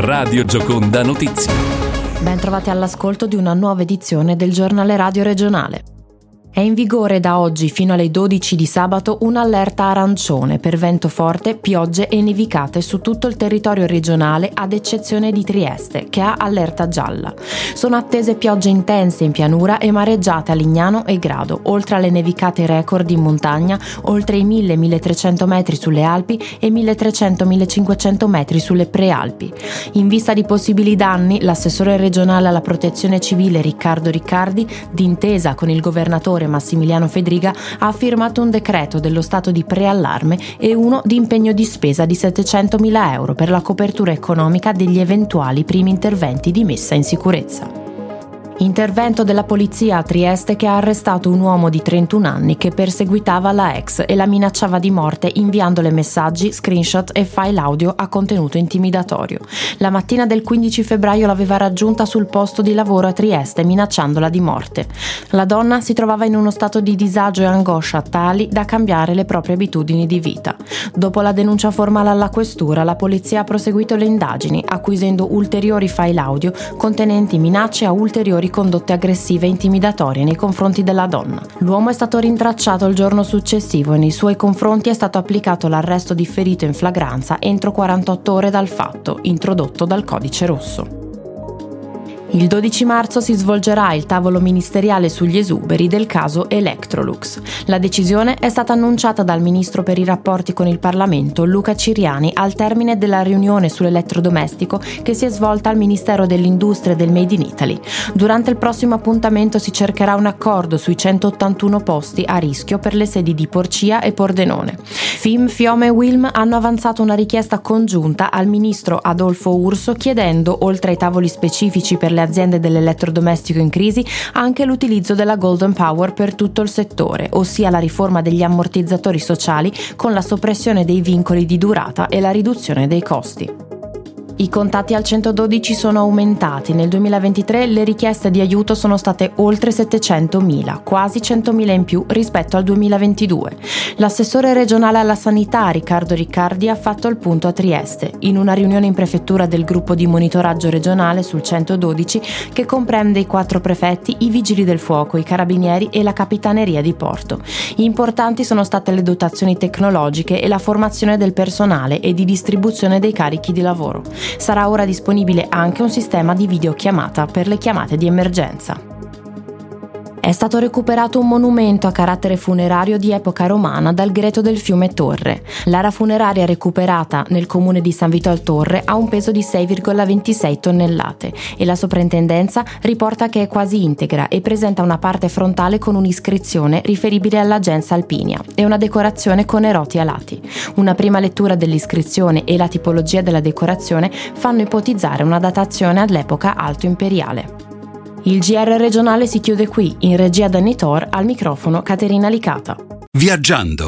Radio Gioconda Notizie. Ben trovati all'ascolto di una nuova edizione del giornale radio regionale. È in vigore da oggi fino alle 12 di sabato un'allerta arancione per vento forte, piogge e nevicate su tutto il territorio regionale ad eccezione di Trieste, che ha allerta gialla. Sono attese piogge intense in pianura e mareggiate a Lignano e Grado, oltre alle nevicate record in montagna, oltre i 1000-1300 metri sulle Alpi e 1300-1500 metri sulle prealpi. In vista di possibili danni, l'assessore regionale alla protezione civile Riccardo Riccardi, d'intesa con il governatore Massimiliano Fedriga ha firmato un decreto dello stato di preallarme e uno di impegno di spesa di 700.000 euro per la copertura economica degli eventuali primi interventi di messa in sicurezza. Intervento della polizia a Trieste che ha arrestato un uomo di 31 anni che perseguitava la ex e la minacciava di morte inviandole messaggi, screenshot e file audio a contenuto intimidatorio. La mattina del 15 febbraio l'aveva raggiunta sul posto di lavoro a Trieste minacciandola di morte. La donna si trovava in uno stato di disagio e angoscia tali da cambiare le proprie abitudini di vita. Dopo la denuncia formale alla questura, la polizia ha proseguito le indagini, acquisendo ulteriori file audio contenenti minacce a ulteriori di condotte aggressive e intimidatorie nei confronti della donna. L'uomo è stato rintracciato il giorno successivo e nei suoi confronti è stato applicato l'arresto differito in flagranza entro 48 ore dal fatto, introdotto dal codice rosso. Il 12 marzo si svolgerà il tavolo ministeriale sugli esuberi del caso Electrolux. La decisione è stata annunciata dal ministro per i rapporti con il Parlamento Luca Ciriani al termine della riunione sull'elettrodomestico che si è svolta al Ministero dell'Industria e del Made in Italy. Durante il prossimo appuntamento si cercherà un accordo sui 181 posti a rischio per le sedi di Porcia e Pordenone. FIM, Fiome e Wilm hanno avanzato una richiesta congiunta al ministro Adolfo Urso chiedendo, oltre ai tavoli specifici per le aziende dell'elettrodomestico in crisi anche l'utilizzo della Golden Power per tutto il settore, ossia la riforma degli ammortizzatori sociali con la soppressione dei vincoli di durata e la riduzione dei costi. I contatti al 112 sono aumentati. Nel 2023 le richieste di aiuto sono state oltre 700.000, quasi 100.000 in più rispetto al 2022. L'assessore regionale alla sanità Riccardo Riccardi ha fatto il punto a Trieste, in una riunione in prefettura del gruppo di monitoraggio regionale sul 112 che comprende i quattro prefetti, i vigili del fuoco, i carabinieri e la capitaneria di porto. Importanti sono state le dotazioni tecnologiche e la formazione del personale e di distribuzione dei carichi di lavoro. Sarà ora disponibile anche un sistema di videochiamata per le chiamate di emergenza. È stato recuperato un monumento a carattere funerario di epoca romana dal greto del fiume Torre. L'ara funeraria recuperata nel comune di San Vito al Torre ha un peso di 6,26 tonnellate e la soprintendenza riporta che è quasi integra e presenta una parte frontale con un'iscrizione riferibile all'agenza Alpinia e una decorazione con eroti alati. Una prima lettura dell'iscrizione e la tipologia della decorazione fanno ipotizzare una datazione all'epoca alto imperiale. Il GR regionale si chiude qui, in regia da Nitor, al microfono Caterina Licata. Viaggiando